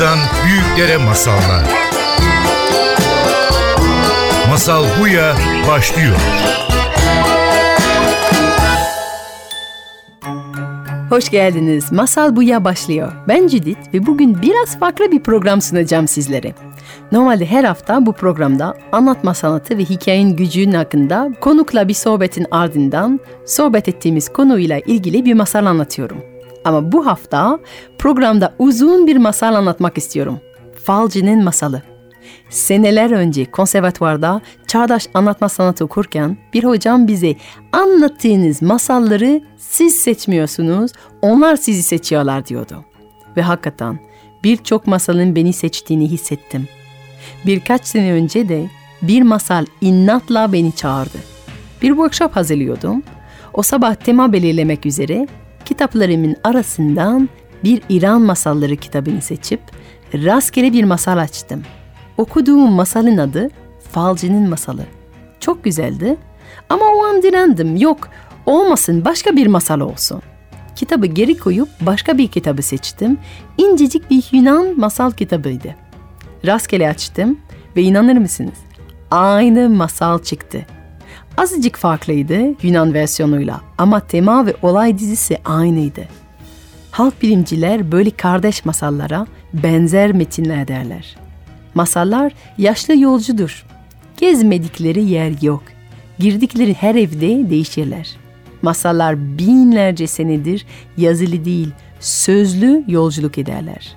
Çocuklardan büyüklere masallar. Masal Buya başlıyor. Hoş geldiniz. Masal Buya başlıyor. Ben Judith ve bugün biraz farklı bir program sunacağım sizlere. Normalde her hafta bu programda anlatma sanatı ve hikayenin gücünün hakkında konukla bir sohbetin ardından sohbet ettiğimiz konuyla ilgili bir masal anlatıyorum. Ama bu hafta programda uzun bir masal anlatmak istiyorum. Falcı'nın masalı. Seneler önce konservatuvarda çağdaş anlatma sanatı okurken bir hocam bize anlattığınız masalları siz seçmiyorsunuz, onlar sizi seçiyorlar diyordu. Ve hakikaten birçok masalın beni seçtiğini hissettim. Birkaç sene önce de bir masal innatla beni çağırdı. Bir workshop hazırlıyordum. O sabah tema belirlemek üzere kitaplarımın arasından bir İran masalları kitabını seçip rastgele bir masal açtım. Okuduğum masalın adı Falcı'nın Masalı. Çok güzeldi ama o an direndim. Yok olmasın başka bir masal olsun. Kitabı geri koyup başka bir kitabı seçtim. İncecik bir Yunan masal kitabıydı. Rastgele açtım ve inanır mısınız? Aynı masal çıktı. Azıcık farklıydı Yunan versiyonuyla ama tema ve olay dizisi aynıydı. Halk bilimciler böyle kardeş masallara benzer metinler derler. Masallar yaşlı yolcudur. Gezmedikleri yer yok. Girdikleri her evde değişirler. Masallar binlerce senedir yazılı değil, sözlü yolculuk ederler.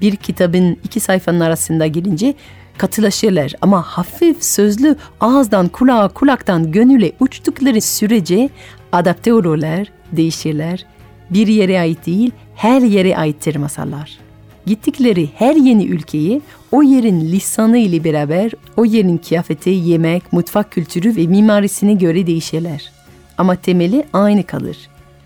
Bir kitabın iki sayfanın arasında girince katılaşırlar ama hafif sözlü ağızdan kulağa kulaktan gönüle uçtukları sürece adapte olurlar, değişirler. Bir yere ait değil, her yere aittir masallar. Gittikleri her yeni ülkeyi o yerin lisanı ile beraber o yerin kıyafeti, yemek, mutfak kültürü ve mimarisine göre değişirler. Ama temeli aynı kalır.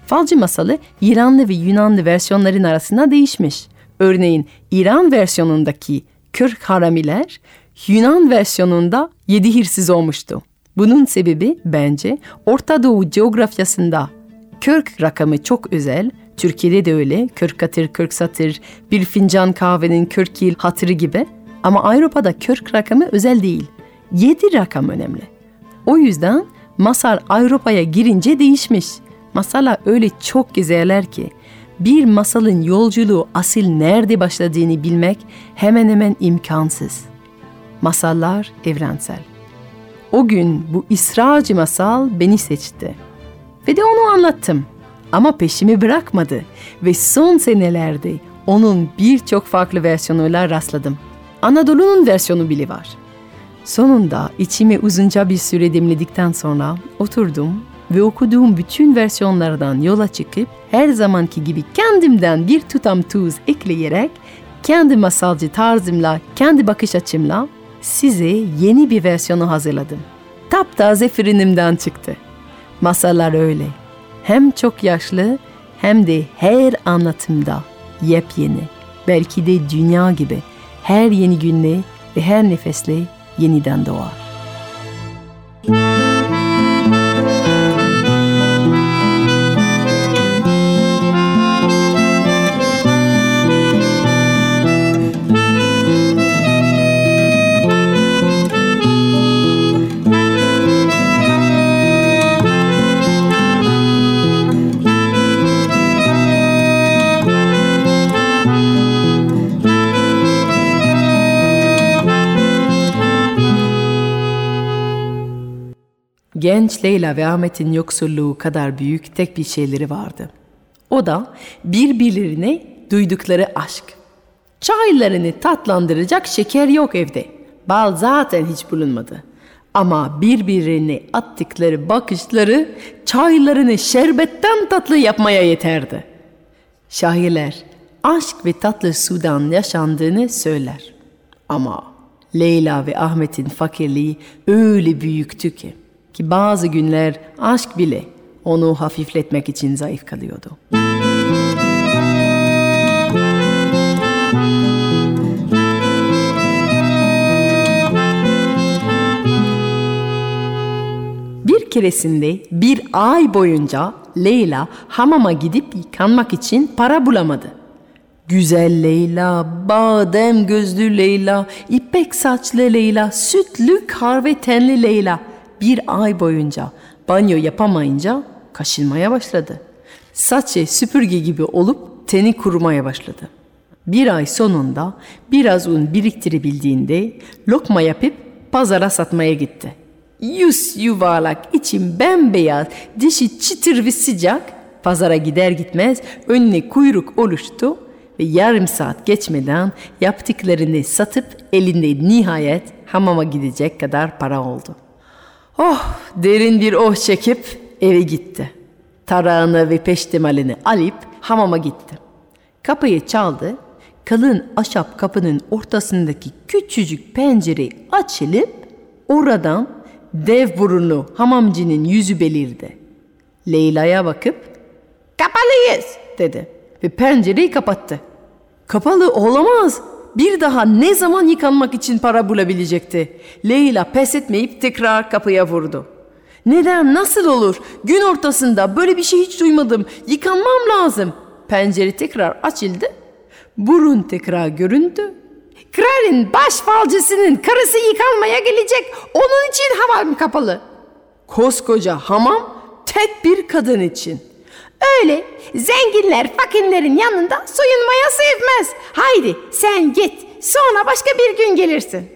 Falcı masalı İranlı ve Yunanlı versiyonların arasında değişmiş. Örneğin İran versiyonundaki 40 haramiler Yunan versiyonunda 7 hırsız olmuştu. Bunun sebebi bence Orta Doğu coğrafyasında 40 rakamı çok özel, Türkiye'de de öyle 40 katır 40 satır, bir fincan kahvenin 40 yıl hatırı gibi ama Avrupa'da 40 rakamı özel değil. 7 rakam önemli. O yüzden masal Avrupa'ya girince değişmiş. Masala öyle çok gezerler ki bir masalın yolculuğu asil nerede başladığını bilmek hemen hemen imkansız. Masallar evrensel. O gün bu ısrarcı masal beni seçti. Ve de onu anlattım. Ama peşimi bırakmadı ve son senelerde onun birçok farklı versiyonuyla rastladım. Anadolu'nun versiyonu bile var. Sonunda içimi uzunca bir süre demledikten sonra oturdum ve okuduğum bütün versiyonlardan yola çıkıp her zamanki gibi kendimden bir tutam tuz ekleyerek kendi masalcı tarzımla, kendi bakış açımla size yeni bir versiyonu hazırladım. Taptaze fırınımdan çıktı. Masallar öyle. Hem çok yaşlı hem de her anlatımda yepyeni. Belki de dünya gibi her yeni günle ve her nefesle yeniden doğar. Genç Leyla ve Ahmet'in yoksulluğu kadar büyük tek bir şeyleri vardı. O da birbirlerine duydukları aşk. Çaylarını tatlandıracak şeker yok evde. Bal zaten hiç bulunmadı. Ama birbirine attıkları bakışları çaylarını şerbetten tatlı yapmaya yeterdi. Şairler aşk ve tatlı sudan yaşandığını söyler. Ama Leyla ve Ahmet'in fakirliği öyle büyüktü ki ki bazı günler aşk bile onu hafifletmek için zayıf kalıyordu. Bir keresinde bir ay boyunca Leyla hamama gidip yıkanmak için para bulamadı. Güzel Leyla, badem gözlü Leyla, ipek saçlı Leyla, sütlü kahve tenli Leyla bir ay boyunca banyo yapamayınca kaşınmaya başladı. Saçı süpürge gibi olup teni kurumaya başladı. Bir ay sonunda biraz un biriktirebildiğinde lokma yapıp pazara satmaya gitti. Yüz yuvarlak, içim bembeyaz, dişi çıtır ve sıcak. Pazara gider gitmez önüne kuyruk oluştu ve yarım saat geçmeden yaptıklarını satıp elinde nihayet hamama gidecek kadar para oldu. Oh derin bir oh çekip eve gitti. Tarağını ve peştemalini alıp hamama gitti. Kapıyı çaldı. Kalın ahşap kapının ortasındaki küçücük pencere açılıp oradan dev burunlu hamamcının yüzü belirdi. Leyla'ya bakıp kapalıyız dedi ve pencereyi kapattı. Kapalı olamaz. Bir daha ne zaman yıkanmak için para bulabilecekti? Leyla pes etmeyip tekrar kapıya vurdu. Neden, nasıl olur? Gün ortasında böyle bir şey hiç duymadım. Yıkanmam lazım. Pencere tekrar açıldı. Burun tekrar göründü. Kralin baş falcısının karısı yıkanmaya gelecek. Onun için hamam kapalı. Koskoca hamam tek bir kadın için. Öyle zenginler fakirlerin yanında soyunmaya sevmez. Haydi sen git sonra başka bir gün gelirsin.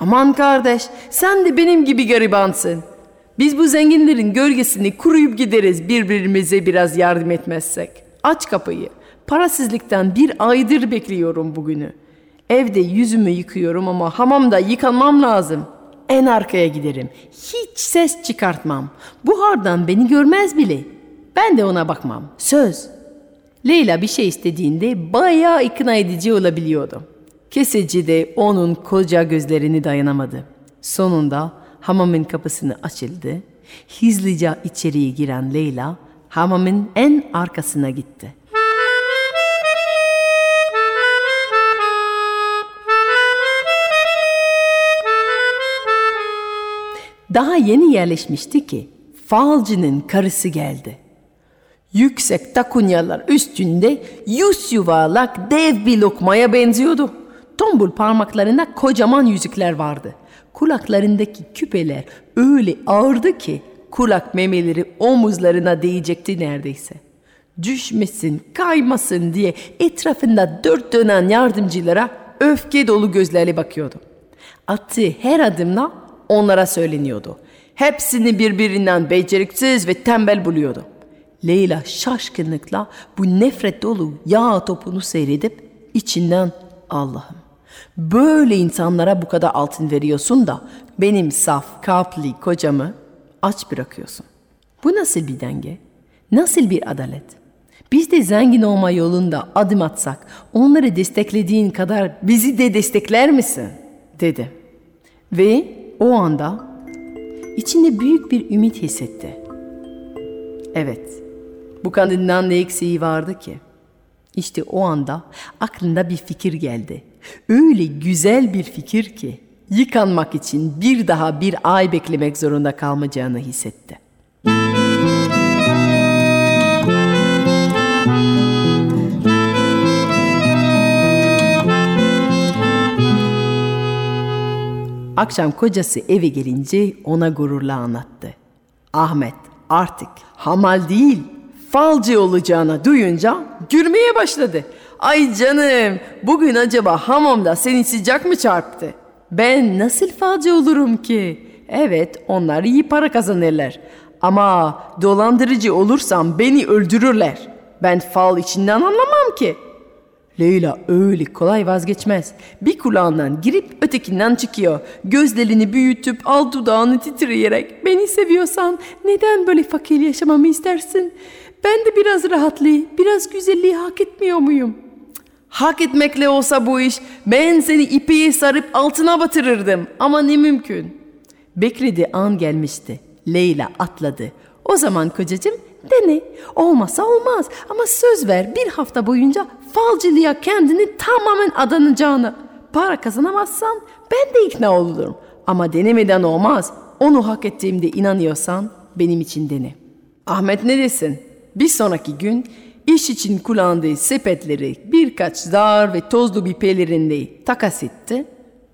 Aman kardeş sen de benim gibi garibansın. Biz bu zenginlerin gölgesini kuruyup gideriz birbirimize biraz yardım etmezsek. Aç kapıyı. Parasızlıktan bir aydır bekliyorum bugünü. Evde yüzümü yıkıyorum ama hamamda yıkanmam lazım. En arkaya giderim. Hiç ses çıkartmam. Buhardan beni görmez bile. Ben de ona bakmam. Söz. Leyla bir şey istediğinde bayağı ikna edici olabiliyordu. Keseci de onun koca gözlerini dayanamadı. Sonunda hamamın kapısını açıldı. Hızlıca içeriye giren Leyla hamamın en arkasına gitti. Daha yeni yerleşmişti ki falcının karısı geldi. Yüksek takunyalar üstünde yüz yuvarlak dev bir lokmaya benziyordu. Tombul parmaklarında kocaman yüzükler vardı. Kulaklarındaki küpeler öyle ağırdı ki kulak memeleri omuzlarına değecekti neredeyse. Düşmesin, kaymasın diye etrafında dört dönen yardımcılara öfke dolu gözlerle bakıyordu. Attığı her adımla onlara söyleniyordu. Hepsini birbirinden beceriksiz ve tembel buluyordu. Leyla şaşkınlıkla bu nefret dolu yağ topunu seyredip içinden Allah'ım böyle insanlara bu kadar altın veriyorsun da benim saf kalpli kocamı aç bırakıyorsun. Bu nasıl bir denge? Nasıl bir adalet? Biz de zengin olma yolunda adım atsak onları desteklediğin kadar bizi de destekler misin? dedi. Ve o anda içinde büyük bir ümit hissetti. Evet, bu kadından ne eksiği vardı ki? İşte o anda aklında bir fikir geldi. Öyle güzel bir fikir ki yıkanmak için bir daha bir ay beklemek zorunda kalmayacağını hissetti. Akşam kocası eve gelince ona gururla anlattı. Ahmet artık hamal değil falcı olacağını duyunca gülmeye başladı. Ay canım bugün acaba hamamda seni sıcak mı çarptı? Ben nasıl falcı olurum ki? Evet onlar iyi para kazanırlar. Ama dolandırıcı olursam beni öldürürler. Ben fal içinden anlamam ki. Leyla öyle kolay vazgeçmez. Bir kulağından girip ötekinden çıkıyor. Gözlerini büyütüp alt dudağını titreyerek beni seviyorsan neden böyle fakir yaşamamı istersin? Ben de biraz rahatlığı, biraz güzelliği hak etmiyor muyum? Hak etmekle olsa bu iş ben seni ipeğe sarıp altına batırırdım ama ne mümkün. Bekledi an gelmişti. Leyla atladı. O zaman kocacığım dene. Olmasa olmaz ama söz ver bir hafta boyunca falcılığa kendini tamamen adanacağını. Para kazanamazsan ben de ikna olurum. Ama denemeden olmaz. Onu hak ettiğimde inanıyorsan benim için dene. Ahmet ne desin? Bir sonraki gün İş için kullandığı sepetleri birkaç zar ve tozlu bir pelerinle takas etti.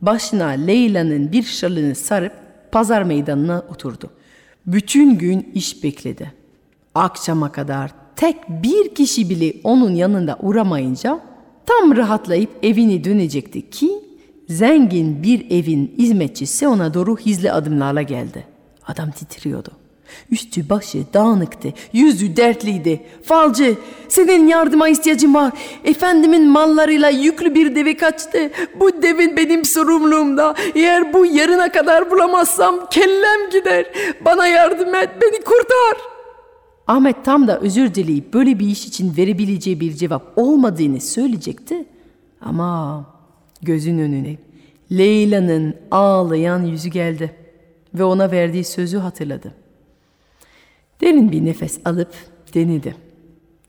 Başına Leyla'nın bir şalını sarıp pazar meydanına oturdu. Bütün gün iş bekledi. Akşama kadar tek bir kişi bile onun yanında uğramayınca tam rahatlayıp evine dönecekti ki zengin bir evin hizmetçisi ona doğru hizli adımlarla geldi. Adam titriyordu. Üstü başı dağınıktı, yüzü dertliydi. Falcı, senin yardıma ihtiyacım var. Efendimin mallarıyla yüklü bir deve kaçtı. Bu devin benim sorumluluğumda. Eğer bu yarına kadar bulamazsam kellem gider. Bana yardım et, beni kurtar. Ahmet tam da özür dileyip böyle bir iş için verebileceği bir cevap olmadığını söyleyecekti. Ama gözün önüne Leyla'nın ağlayan yüzü geldi ve ona verdiği sözü hatırladı. Derin bir nefes alıp denedi.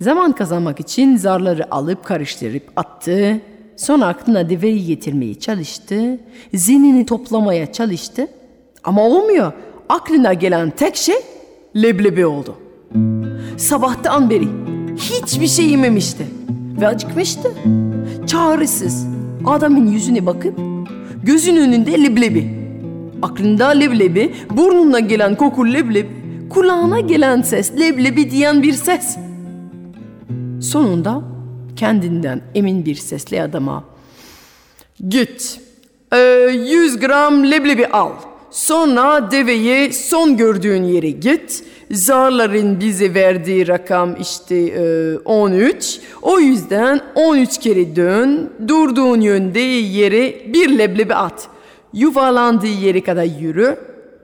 Zaman kazanmak için zarları alıp karıştırıp attı. Sonra aklına deveyi getirmeye çalıştı. Zihnini toplamaya çalıştı. Ama olmuyor. Aklına gelen tek şey leblebi oldu. Sabahtan beri hiçbir şey yememişti ve acıkmıştı. Çaresiz adamın yüzüne bakıp gözün önünde leblebi. Aklında leblebi, burnuna gelen koku leblebi, kulağına gelen ses leblebi diyen bir ses. Sonunda kendinden emin bir sesle adama Git, e, 100 gram leblebi al. Sonra deveye son gördüğün yere git. Zarların bize verdiği rakam işte e, 13. O yüzden 13 kere dön. Durduğun yönde yere bir leblebi at. Yuvarlandığı yere kadar yürü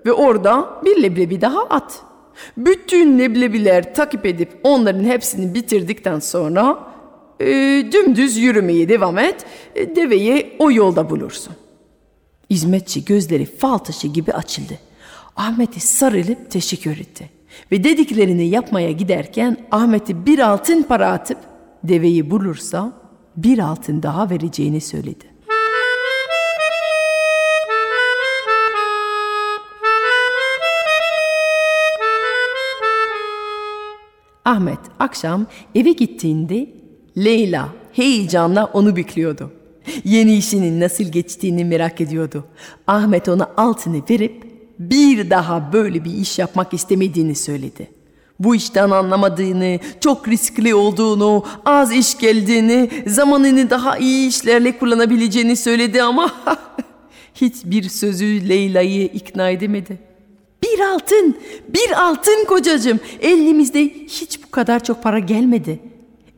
ve orada bir leblebi daha at. Bütün leblebiler takip edip onların hepsini bitirdikten sonra e, dümdüz yürümeye devam et. E, deveyi o yolda bulursun. Hizmetçi gözleri fal taşı gibi açıldı. Ahmet'e sarılıp teşekkür etti. Ve dediklerini yapmaya giderken Ahmet'e bir altın para atıp deveyi bulursa bir altın daha vereceğini söyledi. Ahmet akşam eve gittiğinde Leyla heyecanla onu bekliyordu. Yeni işinin nasıl geçtiğini merak ediyordu. Ahmet ona altını verip bir daha böyle bir iş yapmak istemediğini söyledi. Bu işten anlamadığını, çok riskli olduğunu, az iş geldiğini, zamanını daha iyi işlerle kullanabileceğini söyledi ama hiçbir sözü Leyla'yı ikna edemedi. Bir altın, bir altın kocacığım. Elimizde hiç bu kadar çok para gelmedi.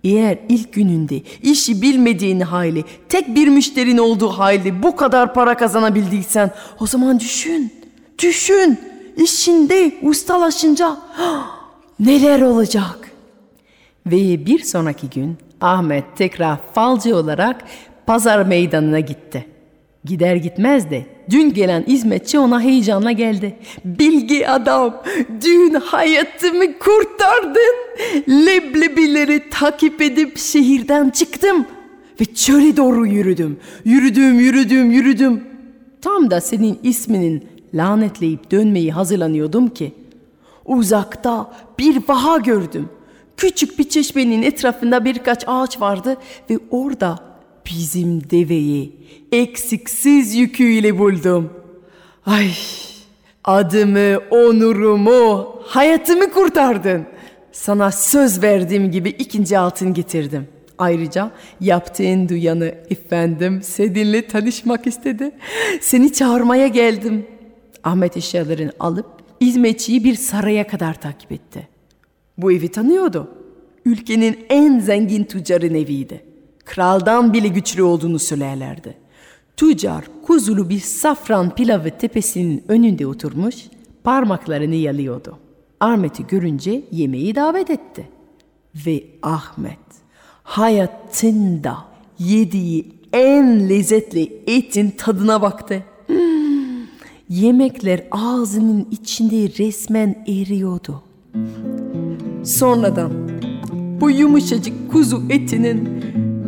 Eğer ilk gününde işi bilmediğin hali, tek bir müşterin olduğu halde bu kadar para kazanabildiysen o zaman düşün, düşün. İşinde ustalaşınca neler olacak? Ve bir sonraki gün Ahmet tekrar falcı olarak pazar meydanına gitti. Gider gitmez de dün gelen hizmetçi ona heyecanla geldi. Bilgi adam, dün hayatımı kurtardın. Leblebileri takip edip şehirden çıktım ve çöle doğru yürüdüm. Yürüdüm, yürüdüm, yürüdüm. Tam da senin isminin lanetleyip dönmeyi hazırlanıyordum ki uzakta bir vaha gördüm. Küçük bir çeşmenin etrafında birkaç ağaç vardı ve orada bizim deveyi eksiksiz yüküyle buldum. Ay adımı, onurumu, hayatımı kurtardın. Sana söz verdiğim gibi ikinci altın getirdim. Ayrıca yaptığın duyanı efendim seninle tanışmak istedi. Seni çağırmaya geldim. Ahmet eşyalarını alıp hizmetçiyi bir saraya kadar takip etti. Bu evi tanıyordu. Ülkenin en zengin tüccarın eviydi. Kraldan bile güçlü olduğunu söylerlerdi. Tüccar kuzulu bir safran pilavı tepesinin önünde oturmuş parmaklarını yalıyordu. Ahmet'i görünce yemeği davet etti. Ve Ahmet hayatında yediği en lezzetli etin tadına baktı. Yemekler ağzının içinde resmen eriyordu. Sonradan bu yumuşacık kuzu etinin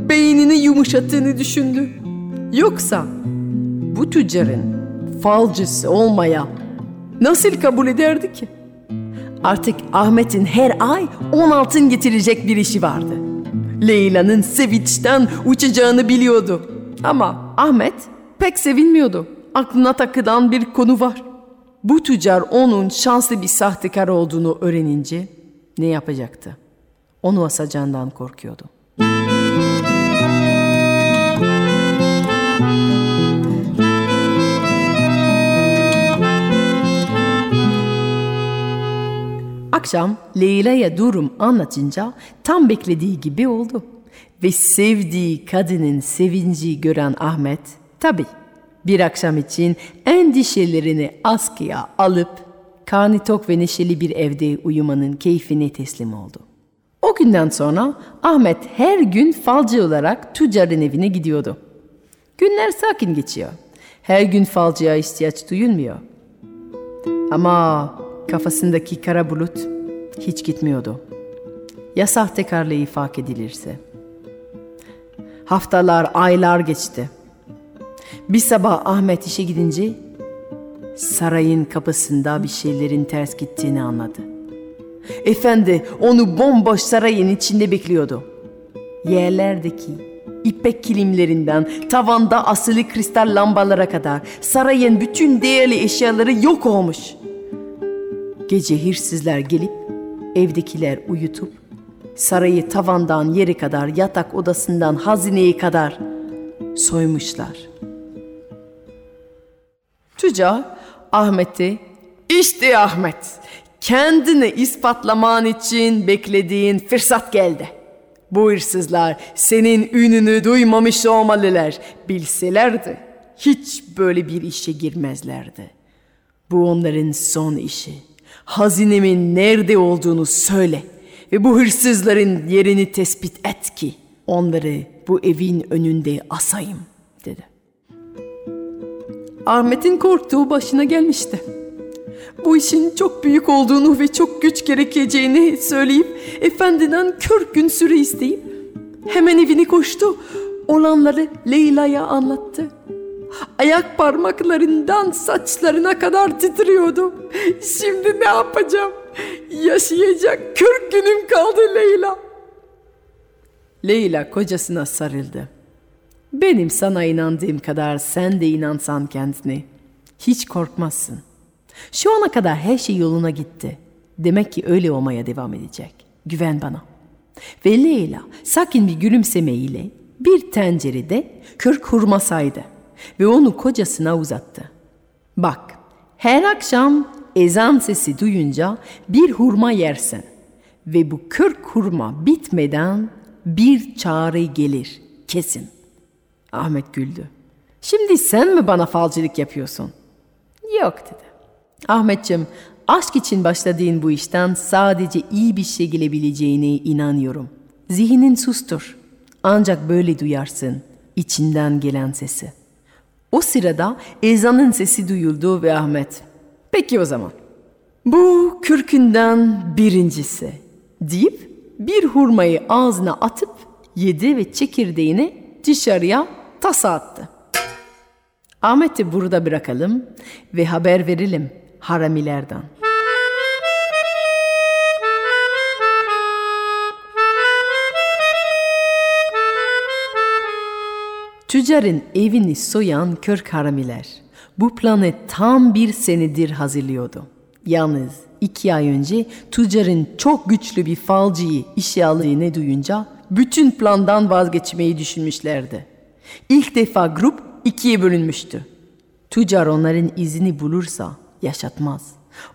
beynini yumuşattığını düşündü. Yoksa bu tüccarın falcısı olmaya nasıl kabul ederdi ki? Artık Ahmet'in her ay 10 altın getirecek bir işi vardı. Leyla'nın sevinçten uçacağını biliyordu. Ama Ahmet pek sevinmiyordu. Aklına takılan bir konu var. Bu tüccar onun şanslı bir sahtekar olduğunu öğrenince ne yapacaktı? Onu asacağından korkuyordu. Akşam Leyla'ya durum anlatınca tam beklediği gibi oldu. Ve sevdiği kadının sevinci gören Ahmet tabi bir akşam için endişelerini askıya alıp karnı tok ve neşeli bir evde uyumanın keyfine teslim oldu. O günden sonra Ahmet her gün falcı olarak tüccarın evine gidiyordu. Günler sakin geçiyor. Her gün falcıya ihtiyaç duyulmuyor. Ama kafasındaki kara bulut hiç gitmiyordu. Ya sahtekarlığı fark edilirse? Haftalar, aylar geçti. Bir sabah Ahmet işe gidince sarayın kapısında bir şeylerin ters gittiğini anladı. Efendi onu bomboş sarayın içinde bekliyordu. Yerlerdeki ipek kilimlerinden tavanda asılı kristal lambalara kadar sarayın bütün değerli eşyaları yok olmuş. Gece hırsızlar gelip evdekiler uyutup sarayı tavandan yere kadar yatak odasından hazineye kadar soymuşlar. Tüccar Ahmet'i işte Ahmet kendini ispatlaman için beklediğin fırsat geldi. Bu hırsızlar senin ününü duymamış olmalılar. Bilselerdi hiç böyle bir işe girmezlerdi. Bu onların son işi. Hazinemin nerede olduğunu söyle ve bu hırsızların yerini tespit et ki onları bu evin önünde asayım dedi. Ahmet'in korktuğu başına gelmişti. Bu işin çok büyük olduğunu ve çok güç gerekeceğini söyleyip efendiden kör gün süre isteyip hemen evini koştu. Olanları Leyla'ya anlattı. Ayak parmaklarından saçlarına kadar titriyordu. Şimdi ne yapacağım? Yaşayacak kırk günüm kaldı Leyla. Leyla kocasına sarıldı. Benim sana inandığım kadar sen de inansan kendine. Hiç korkmazsın. Şu ana kadar her şey yoluna gitti. Demek ki öyle olmaya devam edecek. Güven bana. Ve Leyla sakin bir gülümsemeyle bir tencerede kırk hurma saydı ve onu kocasına uzattı. Bak, her akşam ezan sesi duyunca bir hurma yersen ve bu kırk hurma bitmeden bir çağrı gelir kesin. Ahmet güldü. Şimdi sen mi bana falcılık yapıyorsun? Yok dedi. Ahmetciğim aşk için başladığın bu işten sadece iyi bir şey gelebileceğine inanıyorum. Zihnin sustur. Ancak böyle duyarsın içinden gelen sesi.'' O sırada ezanın sesi duyuldu ve Ahmet, peki o zaman bu kürkünden birincisi deyip bir hurmayı ağzına atıp yedi ve çekirdeğini dışarıya tasa attı. Ahmet'i burada bırakalım ve haber verelim haramilerden. Tüccarın evini soyan kör haramiler bu planı tam bir senedir hazırlıyordu. Yalnız iki ay önce tüccarın çok güçlü bir falcıyı işe aldığını duyunca bütün plandan vazgeçmeyi düşünmüşlerdi. İlk defa grup ikiye bölünmüştü. Tüccar onların izini bulursa yaşatmaz.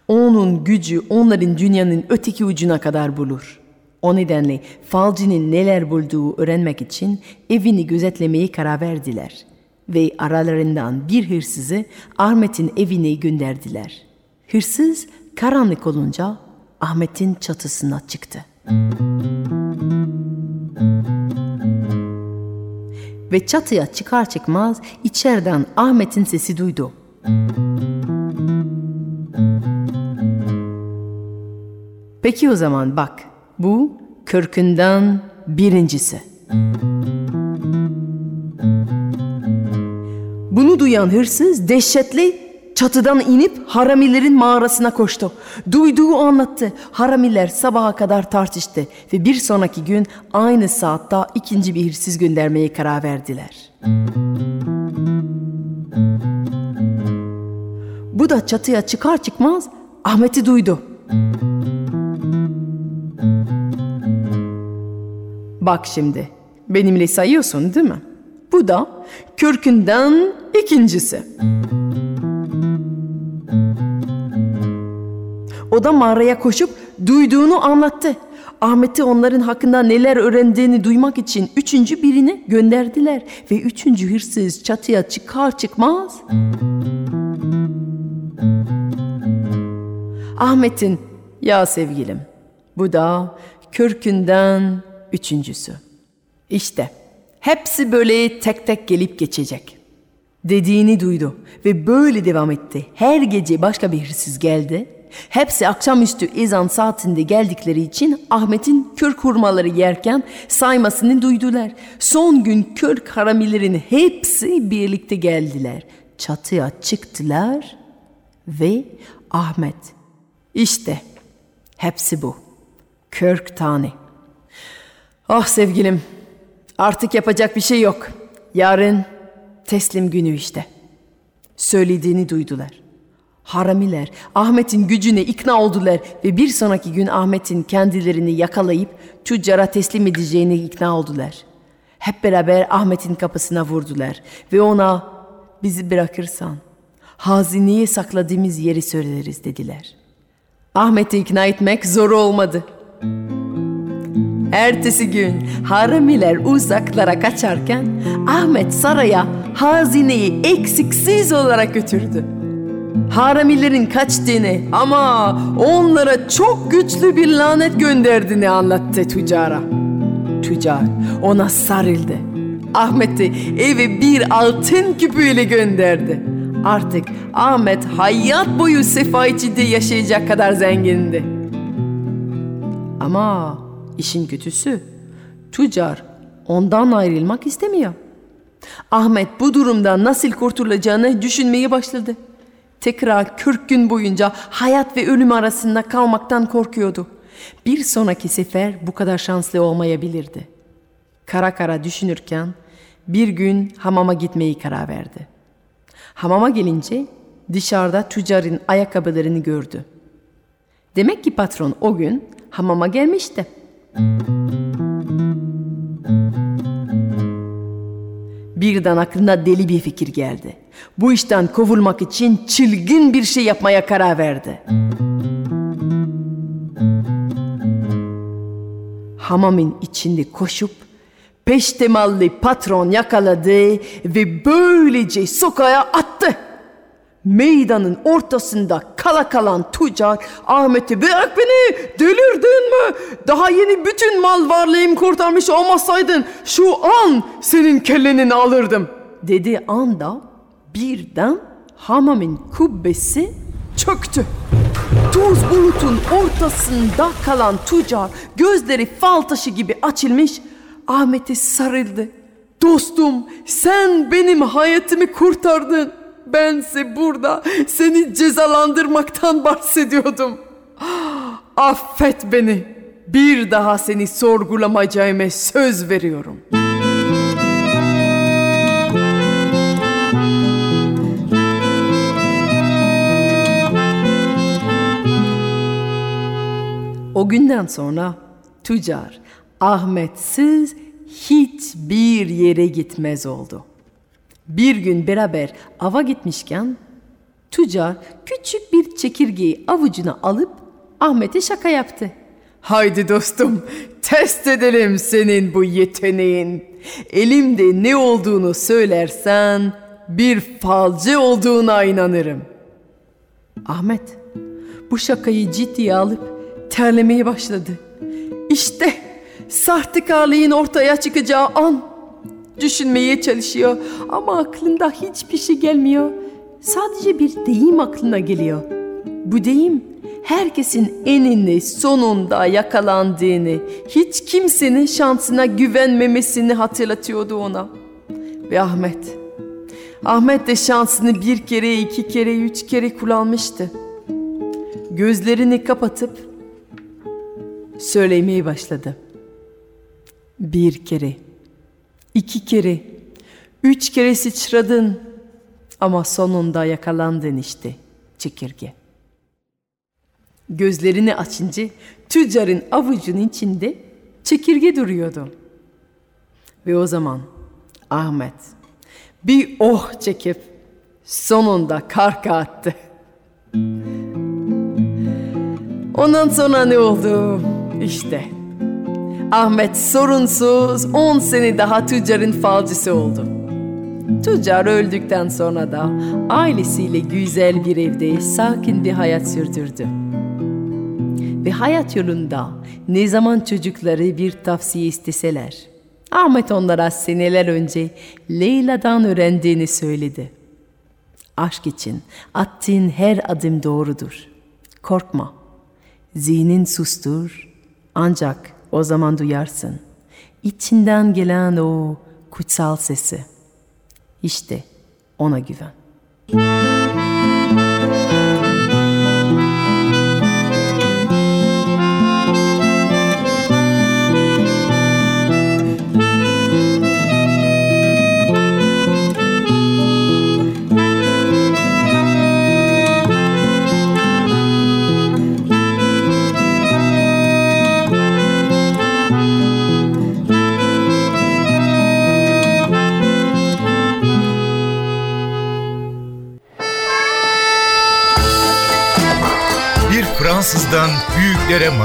Onun gücü onların dünyanın öteki ucuna kadar bulur. O nedenle falcının neler bulduğu öğrenmek için evini gözetlemeye karar verdiler. Ve aralarından bir hırsızı Ahmet'in evine gönderdiler. Hırsız karanlık olunca Ahmet'in çatısına çıktı. Ve çatıya çıkar çıkmaz içeriden Ahmet'in sesi duydu. Peki o zaman bak bu kırkından birincisi. Bunu duyan hırsız dehşetli Çatıdan inip haramilerin mağarasına koştu. Duyduğu anlattı. Haramiler sabaha kadar tartıştı ve bir sonraki gün aynı saatte ikinci bir hırsız göndermeye karar verdiler. Bu da çatıya çıkar çıkmaz Ahmet'i duydu. Bak şimdi benimle sayıyorsun değil mi? Bu da kürkünden ikincisi. O da mağaraya koşup duyduğunu anlattı. Ahmet'i onların hakkında neler öğrendiğini duymak için üçüncü birini gönderdiler. Ve üçüncü hırsız çatıya çıkar çıkmaz... Ahmet'in ya sevgilim bu da kürkünden üçüncüsü. İşte hepsi böyle tek tek gelip geçecek. Dediğini duydu ve böyle devam etti. Her gece başka bir hırsız geldi. Hepsi akşamüstü ezan saatinde geldikleri için Ahmet'in kürk hurmaları yerken saymasını duydular. Son gün kürk haramilerin hepsi birlikte geldiler. Çatıya çıktılar ve Ahmet işte hepsi bu. Kırk tane. Ah sevgilim artık yapacak bir şey yok. Yarın teslim günü işte. Söylediğini duydular. Haramiler Ahmet'in gücüne ikna oldular ve bir sonraki gün Ahmet'in kendilerini yakalayıp tüccara teslim edeceğini ikna oldular. Hep beraber Ahmet'in kapısına vurdular ve ona bizi bırakırsan hazineye sakladığımız yeri söyleriz dediler. Ahmet'i ikna etmek zor olmadı. Ertesi gün haramiler uzaklara kaçarken Ahmet saraya hazineyi eksiksiz olarak götürdü. Haramilerin kaçtığını ama onlara çok güçlü bir lanet gönderdiğini anlattı tüccara. Tüccar ona sarıldı. Ahmet'i eve bir altın küpüyle gönderdi. Artık Ahmet hayat boyu sefa içinde yaşayacak kadar zengindi. Ama işin kötüsü tüccar ondan ayrılmak istemiyor. Ahmet bu durumdan nasıl kurtulacağını düşünmeye başladı. Tekrar 40 gün boyunca hayat ve ölüm arasında kalmaktan korkuyordu. Bir sonraki sefer bu kadar şanslı olmayabilirdi. Kara kara düşünürken bir gün hamama gitmeyi karar verdi. Hamama gelince dışarıda tüccarın ayakkabılarını gördü. Demek ki patron o gün hamama gelmişti. Birden aklına deli bir fikir geldi. Bu işten kovulmak için çılgın bir şey yapmaya karar verdi. Hamamın içinde koşup peştemalli patron yakaladı ve böylece sokağa attı. Meydanın ortasında kala kalan tüccar Ahmet'i bırak beni delirdin mi? Daha yeni bütün mal varlığımı kurtarmış olmasaydın şu an senin kellenini alırdım. Dedi anda birden hamamın kubbesi çöktü. Tuz bulutun ortasında kalan tüccar gözleri fal taşı gibi açılmış Ahmet'e sarıldı. Dostum sen benim hayatımı kurtardın. Bense burada seni cezalandırmaktan bahsediyordum. Affet beni. Bir daha seni sorgulamayacağıma söz veriyorum. O günden sonra tüccar Ahmetsiz hiçbir yere gitmez oldu. Bir gün beraber ava gitmişken tüccar küçük bir çekirgeyi avucuna alıp Ahmet'e şaka yaptı. Haydi dostum test edelim senin bu yeteneğin. Elimde ne olduğunu söylersen bir falcı olduğuna inanırım. Ahmet bu şakayı ciddiye alıp terlemeye başladı. İşte sahtekarlığın ortaya çıkacağı an. Düşünmeye çalışıyor ama aklında hiçbir şey gelmiyor. Sadece bir deyim aklına geliyor. Bu deyim herkesin eninde sonunda yakalandığını, hiç kimsenin şansına güvenmemesini hatırlatıyordu ona. Ve Ahmet, Ahmet de şansını bir kere, iki kere, üç kere kullanmıştı. Gözlerini kapatıp söylemeye başladı. Bir kere, iki kere, üç kere sıçradın ama sonunda yakalandın işte çekirge. Gözlerini açınca tüccarın avucunun içinde çekirge duruyordu. Ve o zaman Ahmet bir oh çekip sonunda karka attı. Ondan sonra ne oldu? İşte Ahmet sorunsuz 10 sene daha tüccarın falcısı oldu. Tüccar öldükten sonra da ailesiyle güzel bir evde sakin bir hayat sürdürdü. Ve hayat yolunda ne zaman çocukları bir tavsiye isteseler, Ahmet onlara seneler önce Leyla'dan öğrendiğini söyledi. Aşk için attığın her adım doğrudur. Korkma. Zihnin sustur ancak o zaman duyarsın. İçinden gelen o kutsal sesi. İşte ona güven. Bir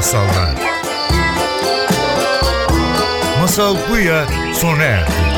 masallar. Masal Buya sona erdi.